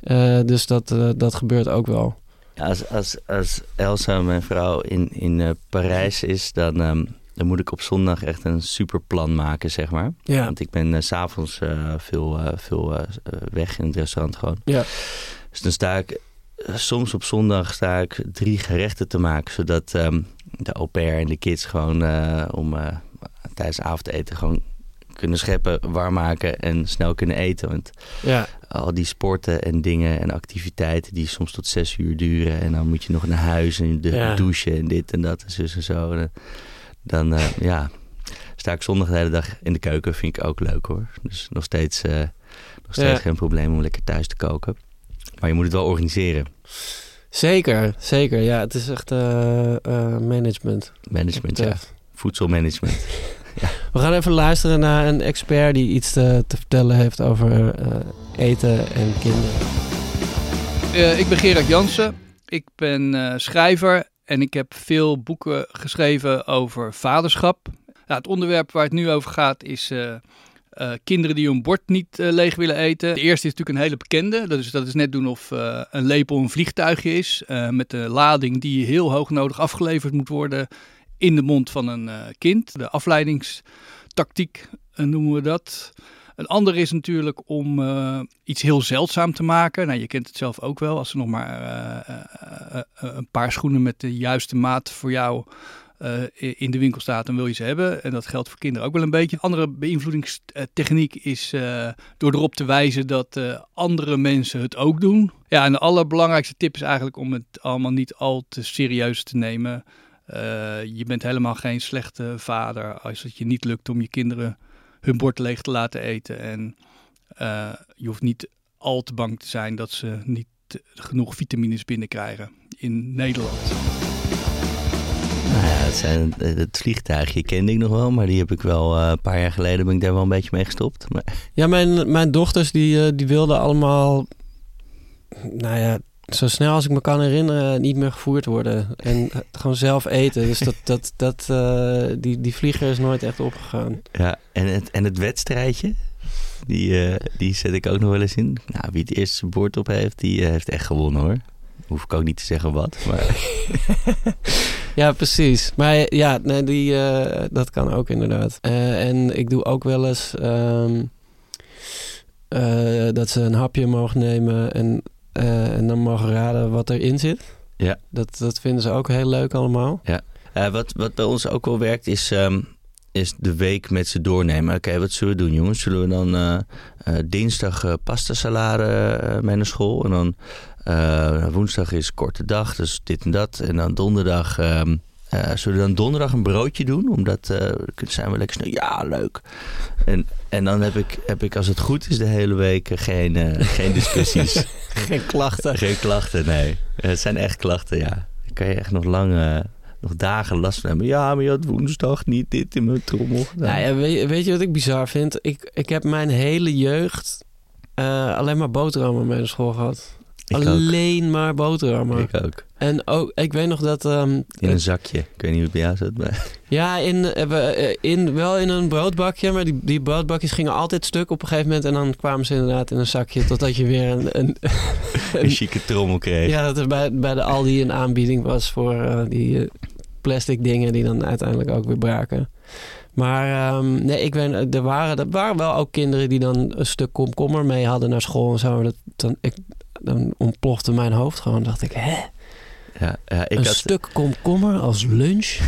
Eh, dus dat, dat gebeurt ook wel. Als, als, als Elsa, mijn vrouw, in, in Parijs is, dan, ehm, dan moet ik op zondag echt een superplan maken, zeg maar. Ja, Want ik ben eh, s s'avonds eh, veel, eh, veel eh, eh, weg in het restaurant gewoon. Ja. Dus dan sta ik, eh, soms op zondag sta ik drie gerechten te maken. Zodat ehm, de au pair en de kids gewoon eh, om eh, tijdens avondeten gewoon kunnen scheppen, warm maken en snel kunnen eten. Want ja, al die sporten en dingen en activiteiten die soms tot zes uur duren. En dan moet je nog naar huis en de Ja. douchen en dit en dat en zus en zo. En dan eh, ja, sta ik zondag de hele dag in de keuken. Vind ik ook leuk hoor. Dus nog steeds, eh, nog steeds Ja. geen probleem om lekker thuis te koken. Maar je moet het wel organiseren. zeker. Zeker, ja. Het is echt eh, eh, management. Management, ja. Voedselmanagement. We gaan even luisteren naar een expert die iets te, te vertellen heeft over eh, eten en kinderen. Eh, ik ben Gerard Jansen. Ik ben eh, schrijver en ik heb veel boeken geschreven over vaderschap. Nou, het onderwerp waar het nu over gaat is eh, eh, kinderen die hun bord niet eh, leeg willen eten. De eerste is natuurlijk een hele bekende. Dat is, dat is net doen of een lepel een vliegtuigje is. met een lading die heel hoog nodig afgeleverd moet worden in de mond van een kind. De afleidingstactiek noemen we dat. Een ander is natuurlijk om eh, iets heel zeldzaam te maken. Nou, je kent het zelf ook wel. Als er nog maar eh, eh, een paar schoenen met de juiste maat voor jou in de winkel staat, dan wil je ze hebben. En dat geldt voor kinderen ook wel een beetje. Een andere beïnvloedingstechniek is door erop te wijzen dat andere mensen het ook doen. Ja, en de allerbelangrijkste tip is eigenlijk om het allemaal niet al te serieus te nemen. Je bent helemaal geen slechte vader als het je niet lukt om je kinderen hun bord leeg te laten eten. En eh, je hoeft niet al te bang te zijn dat ze niet genoeg vitamines binnenkrijgen in Nederland. nou ja, het, zijn, het vliegtuigje kende ik nog wel. Maar die heb ik wel eh, een paar jaar geleden ben ik daar wel een beetje mee gestopt. Maar, Ja, mijn, mijn dochters die, eh, die wilden allemaal, nou ja, zo snel als ik me kan herinneren, niet meer gevoerd worden. En gewoon zelf eten. Dus dat, dat, dat, eh, die, die vlieger is nooit echt opgegaan. Ja, en het, en het wedstrijdje, die, eh, die zet ik ook nog wel eens in. Nou, wie het eerste bord op heeft, die eh, heeft echt gewonnen hoor. Hoef ik ook niet te zeggen wat, maar Ja, precies. Maar ja, nee, die, dat kan ook inderdaad. En ik doe ook wel eens ehm, eh, dat ze een hapje mogen nemen en, en dan mogen raden wat erin zit. Ja. Dat, dat vinden ze ook heel leuk allemaal. Eh, wat, wat bij ons ook wel werkt is, ehm, is de week met ze doornemen. Oké, wat zullen we doen jongens? Zullen we dan eh, eh, dinsdag eh, pasta salade eh, mee naar school? En dan eh, woensdag is korte dag, dus dit en dat. En dan donderdag... ehm, eh, zullen we dan donderdag een broodje doen? Omdat uh, zijn we lekker snel. Ja, leuk. En, en dan heb ik, heb ik, als het goed is, de hele week geen, eh, geen discussies. Geen klachten. geen klachten, nee. Het zijn echt klachten, ja. Daar kan je echt nog lang, nog dagen last van hebben. Ja, maar je had woensdag niet dit in mijn trommel gedaan. Nou ja, weet, je- weet je wat ik bizar vind? Ik, ik heb mijn hele jeugd alleen maar boterhammen mee naar school gehad. Ik ook. Alleen maar boterhammen. Ik ook. En ook, ik weet nog dat... ehm, In een zakje. Ik weet niet hoe het bij jou zit. Maar... Ja, in, eh, eh, in, wel in een broodbakje, maar die, die broodbakjes gingen altijd stuk op een gegeven moment. En dan kwamen ze inderdaad in een zakje totdat je weer een... een, Een chique trommel kreeg. ja, dat er bij, bij de Aldi een aanbieding was voor eh, die plastic dingen die dan uiteindelijk ook weer braken. Maar ehm, nee, ik weet, er waren, er waren wel ook kinderen die dan een stuk komkommer mee hadden naar school en zo. Dat, dan, ik, dan ontplofte mijn hoofd gewoon. dacht ik, hè? Ja, ja, ik een had, stuk komkommer als lunch?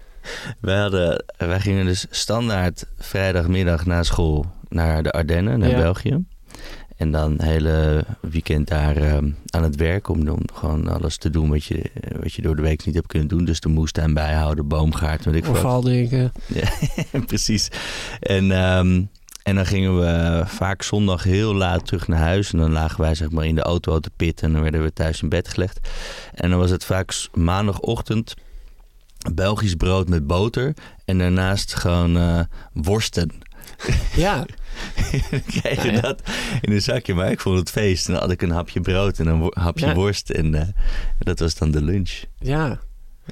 wij, hadden, wij gingen dus standaard vrijdagmiddag na school naar de Ardennen, naar Ja. België. En dan het hele weekend daar ehm, aan het werk om, om gewoon alles te doen wat je, wat je door de week niet hebt kunnen doen. Dus de moestuin bijhouden, boomgaard, weet ik veel. wat. Vooral Ja, precies. En, ehm, en dan gingen we vaak zondag heel laat terug naar huis. En dan lagen wij zeg maar in de auto te pitten. En dan werden we thuis in bed gelegd. En dan was het vaak maandagochtend Belgisch brood met boter. En daarnaast gewoon eh, worsten. Ja, dan kreeg je Nou ja. dat in een zakje. Maar ik vond het feest. En dan had ik een hapje brood en een hapje Ja. worst. En eh, dat was dan de lunch. ja.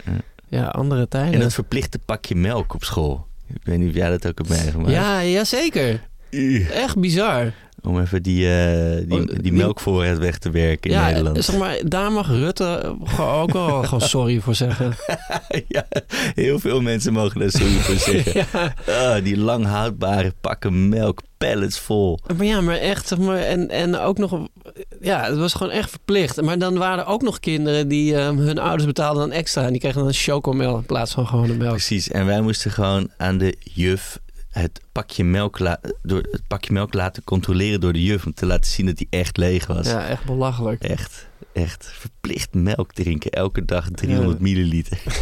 Ja. Ja, andere tijden. En dat verplichte pakje melk op school. Ik weet niet of jij dat ook hebt meegemaakt. ja, ja, zeker. Ugh. Echt bizar. Om even die, eh, die, Oh, die die- melkvoorraad weg te werken in ja, Nederland. zeg maar, daar mag Rutte ook wel gewoon sorry voor zeggen. ja, heel veel mensen mogen daar sorry voor zeggen. ja. Ah, die lang houdbare pakken melk, pallets vol. Maar ja, maar echt, zeg maar, en, en ook nog, ja, het was gewoon echt verplicht. Maar dan waren er ook nog kinderen die ehm, hun ouders betaalden dan extra. En die kregen dan chocomel in plaats van gewone melk. Precies, en wij moesten gewoon aan de juf het pakje melk, door het pakje melk laten controleren door de juf. Om te laten zien dat die echt leeg was. Ja, echt belachelijk. Echt, echt verplicht melk drinken. Elke dag 300 Ja. milliliter.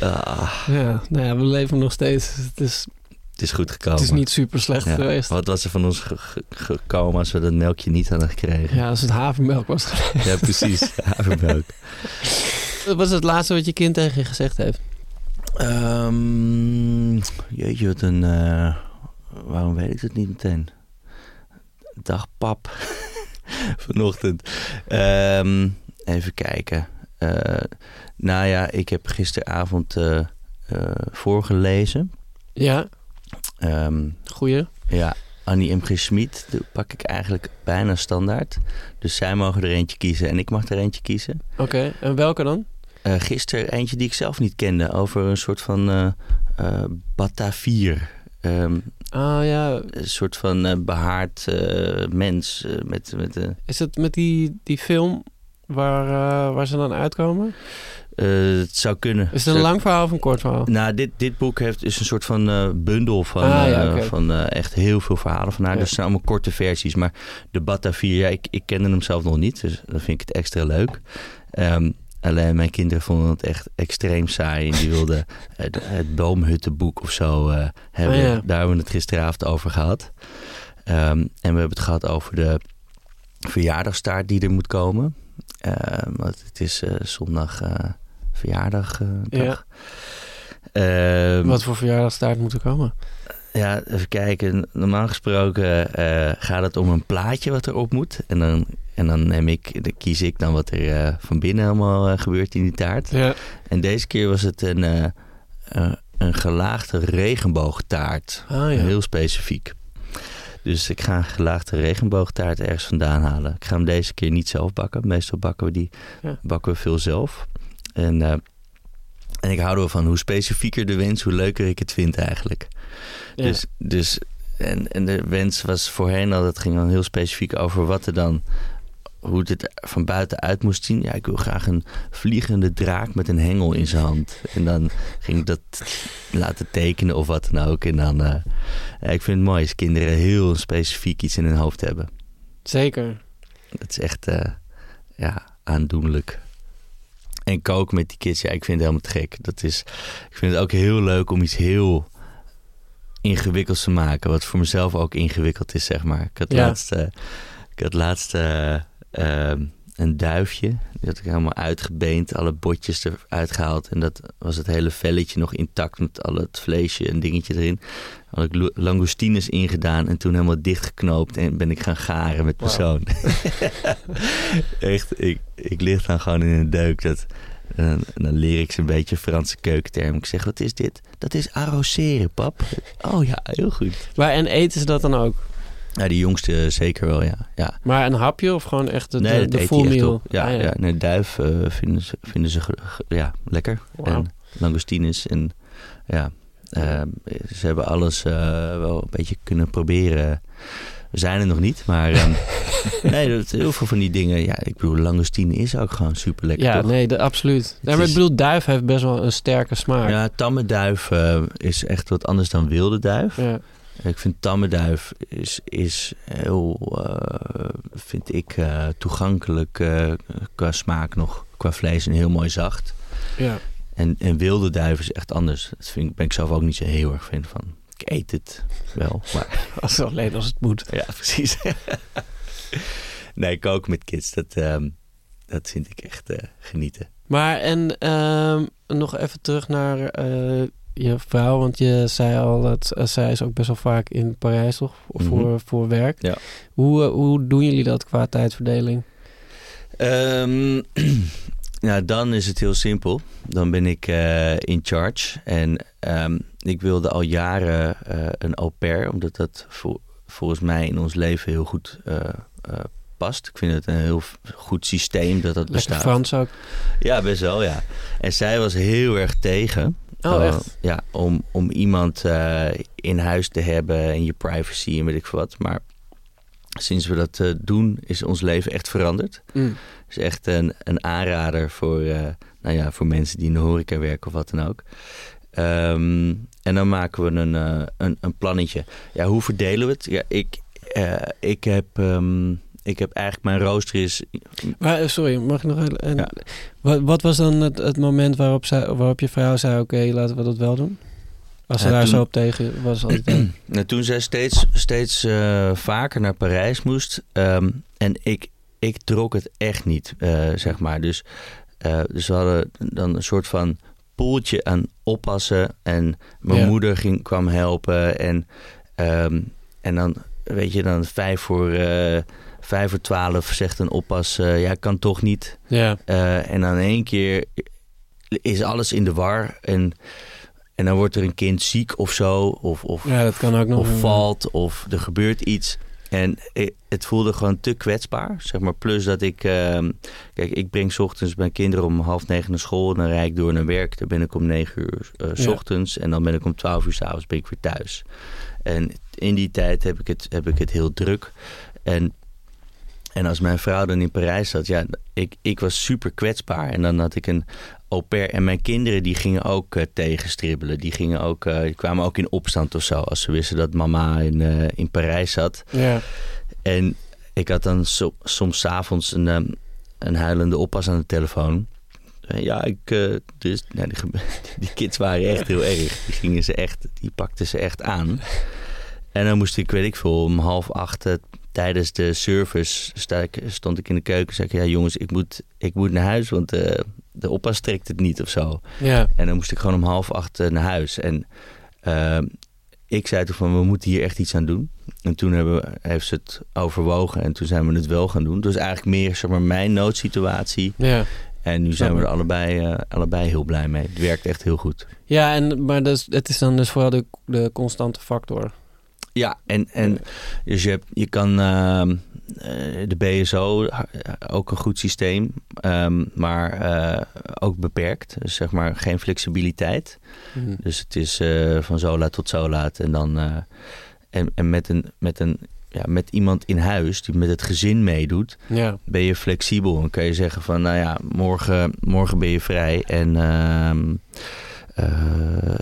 ah, Ja, nou ja, we leven nog steeds. Het is, het is goed gekomen. het is niet super slecht Ja, geweest. Wat was er van ons ge- ge- gekomen als we dat melkje niet hadden gekregen? Ja, als het havermelk was geweest. Ja, precies. Havermelk. Wat is het laatste wat je kind tegen je gezegd heeft? Ehm, jeetje, wat een... eh, waarom weet ik het niet meteen? Dag pap. Vanochtend. Ehm, even kijken. Eh, nou ja, ik heb gisteravond eh, voorgelezen. Ja, Ehm, goeie. ja, Annie M. G. Schmid pak ik eigenlijk bijna standaard. Dus zij mogen er eentje kiezen en ik mag er eentje kiezen. Oké, en welke dan? Eh gisteren eentje die ik zelf niet kende. Over een soort van eh eh, Batavier. Ehm, Ah ja, een soort van eh, behaard eh, mens. met, met, is het met die, die film waar, waar ze dan uitkomen? het zou kunnen. Is het een lang verhaal of een kort verhaal? Nou, dit, dit boek heeft, is een soort van bundel van, Ah, ja, van echt heel veel verhalen van haar. Ja. Dus het zijn allemaal korte versies. Maar de Batavier, ja, ik, ik kende hem zelf nog niet. Dus dan vind ik het extra leuk. Ehm, alleen mijn kinderen vonden het echt extreem saai. En die wilden het, het boomhuttenboek of zo eh, hebben. Oh, ja. Daar hebben we het gisteravond over gehad. Ehm, en we hebben het gehad over de verjaardagstaart die er moet komen. Ehm, want het is eh, zondag eh verjaardag. eh, dag. Ehm, Wat voor verjaardagstaart moet er komen? ja, even kijken. Normaal gesproken gaat het om een plaatje wat erop moet. En dan, en dan, neem ik, dan kies ik dan wat er eh, van binnen allemaal eh, gebeurt in die taart. Ja. En deze keer was het een, eh, een gelaagde regenboogtaart. Ah ja. Heel specifiek. Dus ik ga een gelaagde regenboogtaart ergens vandaan halen. Ik ga hem deze keer niet zelf bakken. Meestal bakken we die Ja. bakken we veel zelf. En, en ik hou er wel van hoe specifieker de wens, hoe leuker ik het vind eigenlijk. Ja. Dus, dus en, en de wens was voorheen al, dat ging dan heel specifiek over wat er dan, hoe het er van buiten uit moest zien. Ja, ik wil graag een vliegende draak met een hengel in zijn hand. En dan ging ik dat laten tekenen of wat dan ook. En dan, eh, ja, ik vind het mooi als kinderen heel specifiek iets in hun hoofd hebben. Zeker. Dat is echt, eh, ja, aandoenlijk. En koken met die kids, ja, ik vind het helemaal te gek. Dat is, ik vind het ook heel leuk om iets heel ingewikkelds te maken. Wat voor mezelf ook ingewikkeld is, zeg maar. Ik had Ja. laatst, eh, ik had laatst ehm, een duifje. Die had ik helemaal uitgebeend, alle botjes eruit gehaald. En dat was het hele velletje nog intact met al het vleesje en dingetje erin. Had ik langoustines ingedaan en toen helemaal dichtgeknoopt en ben ik gaan garen met mijn Wauw. zoon. Echt, ik, ik lig dan gewoon in een deuk. Dat, en dan, en dan leer ik ze een beetje Franse keukenterm. Ik zeg, wat is dit? Dat is arroseren, pap. Oh ja, heel goed. Maar en eten ze dat dan ook? Ja, die jongste zeker wel, ja. ja. Maar een hapje of gewoon echt de, nee, de, de full meal? op. Ja, Ah, ja. nee, duif eh, vinden ze, vinden ze ja, lekker. En langoustines en ja, eh, ze hebben alles eh, wel een beetje kunnen proberen. We zijn er nog niet, maar ehm, nee, dat, heel veel van die dingen. Ja, ik bedoel, langoustine is ook gewoon super lekker. Ja, toch? nee, de, absoluut. Nee, maar is- ik bedoel, duif heeft best wel een sterke smaak. Ja, tamme duif is echt wat anders dan wilde duif. Ja. Ik vind tamme duif is, is heel, eh, vind ik, eh, toegankelijk eh, qua smaak nog, qua vlees en heel mooi zacht. ja. En, en wilde duif is echt anders. Dat vind, ik- ben ik zelf ook niet zo heel erg fan van. Ik eet het wel, maar Als, alleen als het moet. ja, precies. nee, koken met kids, dat, ehm, dat vind ik echt genieten. Maar en ehm, nog even terug naar je vrouw. Want je zei al dat eh, zij is ook best wel vaak in Parijs, toch? Of Mhm. voor, voor werk. Ja. Hoe, eh, hoe doen jullie dat qua tijdverdeling? Ehm, nou, dan is het heel simpel. Dan ben ik eh, in charge. En ehm, ik wilde al jaren een au pair, omdat dat vol- volgens mij in ons leven heel goed past. Ik vind het een heel goed systeem dat dat Lekker bestaat. Frans ook. Ja, best wel, ja. En zij was heel erg tegen. Oh, echt? Ja, om, om iemand eh, in huis te hebben en je privacy en weet ik veel wat. Maar sinds we dat eh, doen, is ons leven echt veranderd. Mm. is echt een, een aanrader voor, eh, nou ja, voor mensen die in de horeca werken of wat dan ook. Ehm, en dan maken we een, een, een plannetje. Ja, hoe verdelen we het? Ja, ik, ik, heb, ehm, ik heb eigenlijk mijn rooster is... Maar eh, sorry, mag ik nog even... Ja. wat, wat was dan het, het moment waarop, zij, waarop je vrouw zei... Oké, laten we dat wel doen? Als ze Ja, daar toen- zo op tegen was altijd... Nou, toen zij steeds, steeds eh, vaker naar Parijs moest. ehm, en ik, ik trok het echt niet, eh, zeg maar. Dus, eh, dus we hadden dan een soort van poeltje aan oppassen. En mijn Ja. moeder ging, kwam helpen. En, ehm, en dan, weet je, dan vijf voor, vijf voor twaalf zegt een oppas... eh, ja, kan toch niet. ja. Eh, en dan één keer is alles in de war. En, en dan wordt er een kind ziek of zo. Of, of, ja, dat kan ook nog. of valt of er gebeurt iets. En i- het voelde gewoon te kwetsbaar. Zeg maar. Plus dat ik... ehm, kijk, ik breng 's ochtends mijn kinderen om half negen naar school. Dan rijd ik door naar werk. Dan ben ik om negen uur eh, 's Ja. ochtends. En dan ben ik om twaalf uur s'avonds ben ik weer thuis. En in die tijd heb ik het, heb ik het heel druk. En, en als mijn vrouw dan in Parijs zat... Ja, ik, ik was super kwetsbaar. En dan had ik een au pair. En mijn kinderen die gingen ook eh, tegenstribbelen. Die, gingen ook, eh, die kwamen ook in opstand of zo. Als ze wisten dat mama in, eh, in Parijs zat. Ja. En ik had dan so- soms avonds een, ehm, een huilende oppas aan de telefoon. Ja, ik, dus, nou, die, die kids waren echt heel erg. Die gingen ze echt, die pakten ze echt aan. En dan moest ik, weet ik veel, om half acht tijdens de service sta ik, stond ik in de keuken. Zei ik, ja jongens, ik moet, ik moet naar huis, want eh, de oppas trekt het niet of zo. Ja. En dan moest ik gewoon om half acht eh, naar huis. En ehm, ik zei toen van, we moeten hier echt iets aan doen. En toen hebben we, heeft ze het overwogen en toen zijn we het wel gaan doen. Dus eigenlijk meer zeg maar, mijn noodsituatie. Ja. En nu zijn we er allebei, eh, allebei heel blij mee. Het werkt echt heel goed. Ja, en, maar dus, het is dan dus vooral de, de constante factor. Ja, en, en dus je, hebt, je kan ehm, eh, de BSO, eh, ook een goed systeem, ehm, maar eh, ook beperkt. Dus zeg maar geen flexibiliteit. Mhm. Dus het is van zo laat tot zo laat. En dan en, en met een, met een ja, met iemand in huis die met het gezin meedoet, Ja. ben je flexibel. En kan je zeggen van nou ja, morgen, morgen ben je vrij. En ehm, eh,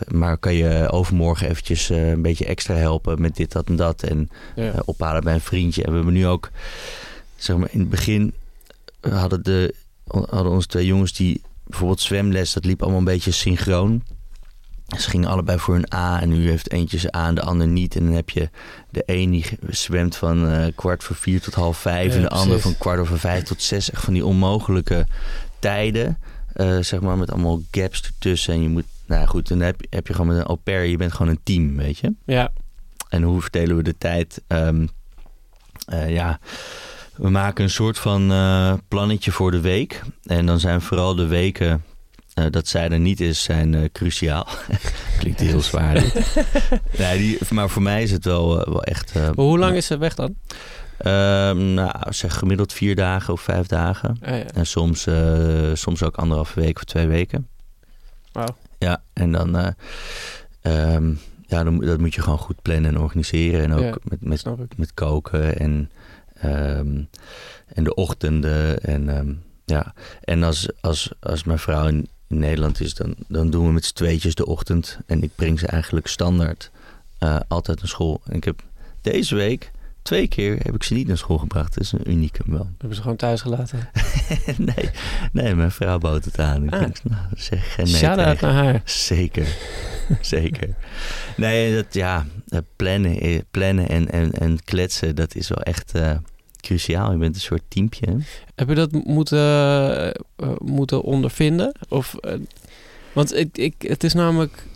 maar kan je overmorgen eventjes eh, een beetje extra helpen met dit, dat en dat. En Ja. eh, ophalen bij een vriendje. En we hebben nu ook, zeg maar, in het begin hadden, de, hadden onze twee jongens die bijvoorbeeld zwemles, dat liep allemaal een beetje synchroon. Ze gingen allebei voor een A en nu heeft eentje ze A en de ander niet. En dan heb je de een die zwemt van eh, kwart voor vier tot half vijf. Ja, en de ander van kwart over vijf tot zes. Echt van die onmogelijke tijden. eh, zeg maar met allemaal gaps ertussen. En je moet, nou ja, goed, dan heb, je- heb je gewoon met een au pair. Je bent gewoon een team, weet je. Ja, En hoe verdelen we de tijd? Ehm, eh, ja, we maken een soort van eh, plannetje voor de week. En dan zijn vooral de weken eh, dat zij er niet is, zijn cruciaal. Klinkt heel zwaar. nee, die, maar voor mij is het wel, wel echt... maar hoe lang is ze weg dan? ehm, nou, zeg gemiddeld vier dagen of vijf dagen. Ah, ja. En soms, soms ook anderhalve week of twee weken. Wauw. Ja, en dan... eh, ehm, ja, dan, moet- dat moet je gewoon goed plannen en organiseren. En ook Ja. met, met met koken en, ehm, en de ochtenden. En, ehm, ja. en als, als, als mijn vrouw in, in Nederland is, dan, dan doen we met z'n tweetjes de ochtend. En ik breng ze eigenlijk standaard eh, altijd naar school. En ik heb deze week, twee keer, heb ik ze niet naar school gebracht. Dat is een unicum wel. Hebben ze gewoon thuis gelaten. nee, nee, mijn vrouw bood het aan. Ik Ah. denk, nou, zeg geen nee Shout-out naar haar. Zeker, zeker. Nee, dat, ja, eh, plannen, eh, plannen en, en, en kletsen, dat is wel echt eh, cruciaal. Je bent een soort teampje. hè? Heb je dat moeten, moeten ondervinden? Of, want ik, ik, het is namelijk...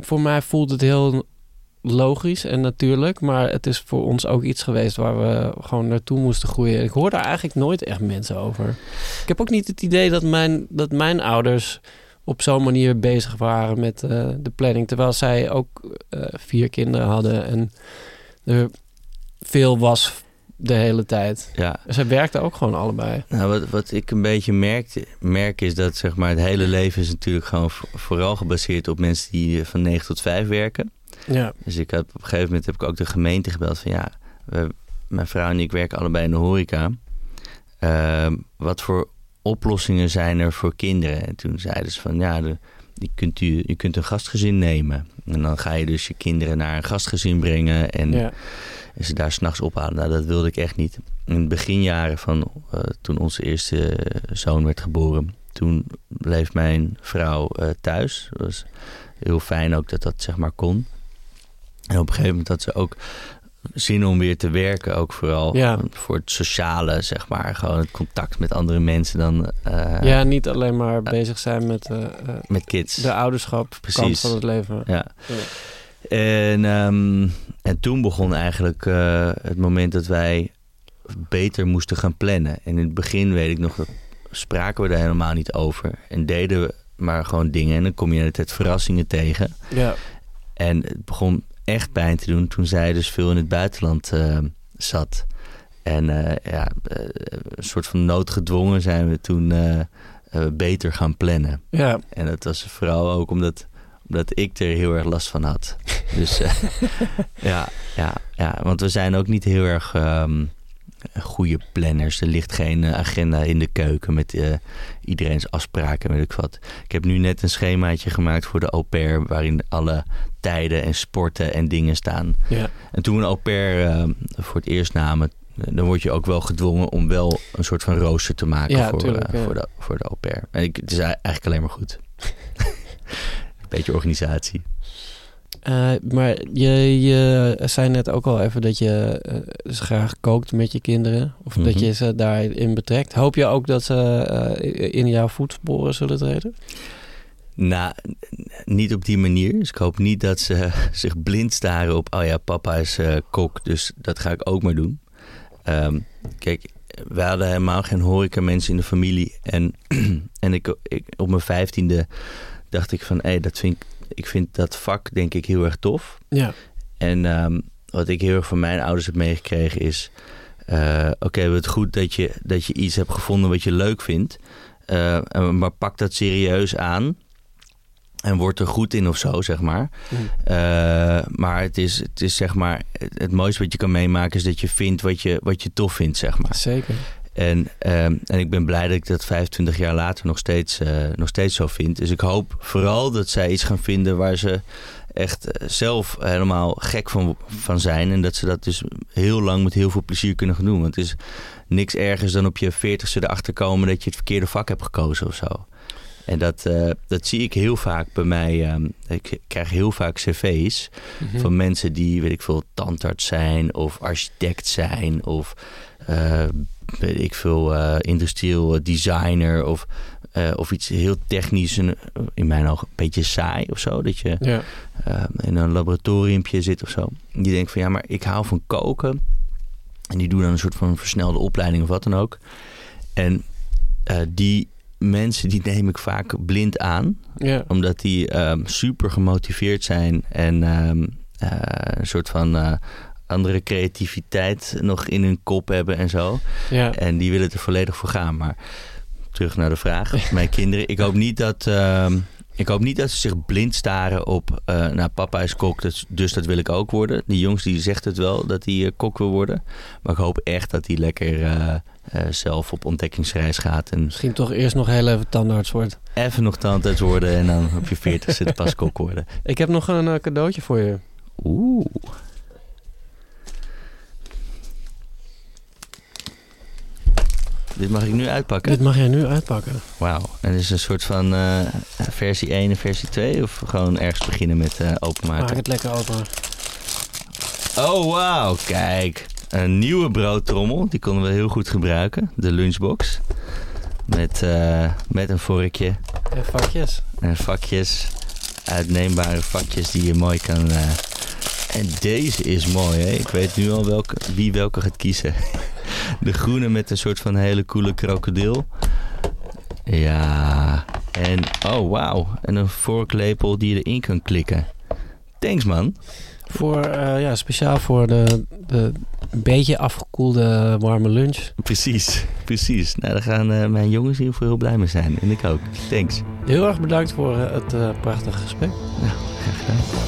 Voor mij voelt het heel logisch en natuurlijk. Maar het is voor ons ook iets geweest waar we gewoon naartoe moesten groeien. Ik hoor daar eigenlijk nooit echt mensen over. Ik heb ook niet het idee dat mijn, dat mijn ouders op zo'n manier bezig waren met eh, de planning. Terwijl zij ook eh, vier kinderen hadden en er veel was de hele tijd. Ja, Zij werkten ook gewoon allebei. nou, wat, wat ik een beetje merk, merk is dat zeg maar, het hele leven is natuurlijk gewoon vo- vooral gebaseerd op mensen die eh, van 9 tot 5 werken. Ja, Dus ik heb, op een gegeven moment heb ik ook de gemeente gebeld van ja, we, mijn vrouw en ik werken allebei in de horeca. Ehm, wat voor oplossingen zijn er voor kinderen? En toen zeiden ze van ja, de, die kunt u, je kunt een gastgezin nemen. En dan ga je dus je kinderen naar een gastgezin brengen en, ja. en ze daar s'nachts ophalen. Nou, dat wilde ik echt niet. In de beginjaren van eh, toen onze eerste zoon werd geboren, toen bleef mijn vrouw eh, thuis. Dat was heel fijn ook dat dat zeg maar kon. En op een gegeven moment had ze ook zin om weer te werken, ook vooral Ja. voor het sociale, zeg maar. Gewoon het contact met andere mensen dan eh, ja, niet alleen maar bezig zijn met eh, eh, met kids. de ouderschap kant Precies. van het leven. Ja. En, ehm, en toen begon eigenlijk eh, het moment dat wij beter moesten gaan plannen. En in het begin weet ik nog, dat spraken we daar helemaal niet over. En deden we maar gewoon dingen. En dan kom je de hele tijd verrassingen tegen. Ja, En het begon echt pijn te doen toen zij dus veel in het buitenland eh, zat. En eh, ja, eh, een soort van noodgedwongen zijn we toen beter gaan plannen. ja. En dat was vooral ook omdat, omdat ik er heel erg last van had. Dus ja, ja, ja, want we zijn ook niet heel erg ehm, goede planners. Er ligt geen agenda in de keuken met eh, iedereen's afspraken, weet ik wat. Ik heb nu net een schemaatje gemaakt voor de au pair... waarin alle tijden en sporten en dingen staan. ja. En toen we een au pair eh, voor het eerst namen... dan word je ook wel gedwongen om wel een soort van rooster te maken Ja, voor, tuurlijk, eh, ja. voor, de, voor de au pair. En ik, het is eigenlijk alleen maar goed. Beetje organisatie. Eh, maar je, je zei net ook al even dat je dus graag kookt met je kinderen. Of dat Mhm. je ze daarin betrekt. Hoop je ook dat ze in jouw voetsporen zullen treden? Nou, niet op die manier. Dus ik hoop niet dat ze zich blind staren op... oh ja, papa is eh, kok, dus dat ga ik ook maar doen. Ehm, kijk, we hadden helemaal geen horeca mensen in de familie. En, en ik, ik, op mijn vijftiende dacht ik van... hé, dat vind ik, ik vind dat vak denk ik heel erg tof. Ja, En ehm, wat ik heel erg van mijn ouders heb meegekregen is... eh, oké, het goed dat je, dat je iets hebt gevonden wat je leuk vindt. Eh, maar pak dat serieus aan. En word er goed in of zo, zeg maar. Mhm. Eh, maar het is, het is zeg maar... Het, het mooiste wat je kan meemaken is dat je vindt wat je, wat je tof vindt, zeg maar. zeker. En, ehm, en ik ben blij dat ik dat 25 jaar later nog steeds, eh, nog steeds zo vind. Dus ik hoop vooral dat zij iets gaan vinden waar ze echt eh, zelf helemaal gek van, van zijn. En dat ze dat dus heel lang met heel veel plezier kunnen gaan doen. Want het is niks ergers dan op je 40ste erachter komen dat je het verkeerde vak hebt gekozen of zo. En dat, eh, dat zie ik heel vaak bij mij. ehm, ik krijg heel vaak cv's Mhm. van mensen die, weet ik veel, tandarts zijn of architect zijn of eh, weet ik veel, eh, industrieel designer of, of iets heel technisch, en, in mijn ogen een beetje saai of zo. Dat je Ja. eh, in een laboratoriumpje zit of zo. Die denkt van ja, maar ik hou van koken. En die doen dan een soort van versnelde opleiding of wat dan ook. En die mensen die neem ik vaak blind aan Ja. omdat die ehm, super gemotiveerd zijn en ehm, eh, een soort van eh, andere creativiteit nog in hun kop hebben en zo. Ja. En die willen er volledig voor gaan. Maar terug naar de vraag. Mijn kinderen, ik hoop niet dat. ehm, ik hoop niet dat ze zich blind staren op, eh nou papa is kok, dus, dus dat wil ik ook worden. Die jongens die zegt het wel dat hij eh, kok wil worden. Maar ik hoop echt dat hij lekker eh, zelf op ontdekkingsreis gaat. En Misschien toch eerst nog heel even tandarts wordt. even nog tandarts worden en dan op je veertigste pas kok worden. Ik heb nog een cadeautje voor je. Oeh. Dit mag ik nu uitpakken? Dit mag jij nu uitpakken. Wauw. En is een soort van eh, versie 1 en versie 2? Of gewoon ergens beginnen met eh, Maak openmaken? het lekker open. Oh, wauw. Kijk. Een nieuwe broodtrommel. Die konden we heel goed gebruiken. De lunchbox. Met, eh, met een vorkje En vakjes. en vakjes. Uitneembare vakjes die je mooi kan... En deze is mooi, hè? Ik weet nu al welke, wie welke gaat kiezen. De groene met een soort van hele coole krokodil. Ja. En, oh wauw. En een vorklepel die je erin kan klikken. Thanks, man. Voor, eh, ja, speciaal voor de, de een beetje afgekoelde warme lunch. Precies, precies. Nou, daar gaan eh, mijn jongens ieder geval heel blij mee zijn. En ik ook. Thanks. Heel erg bedankt voor eh, het prachtige gesprek. Nou, graag gedaan.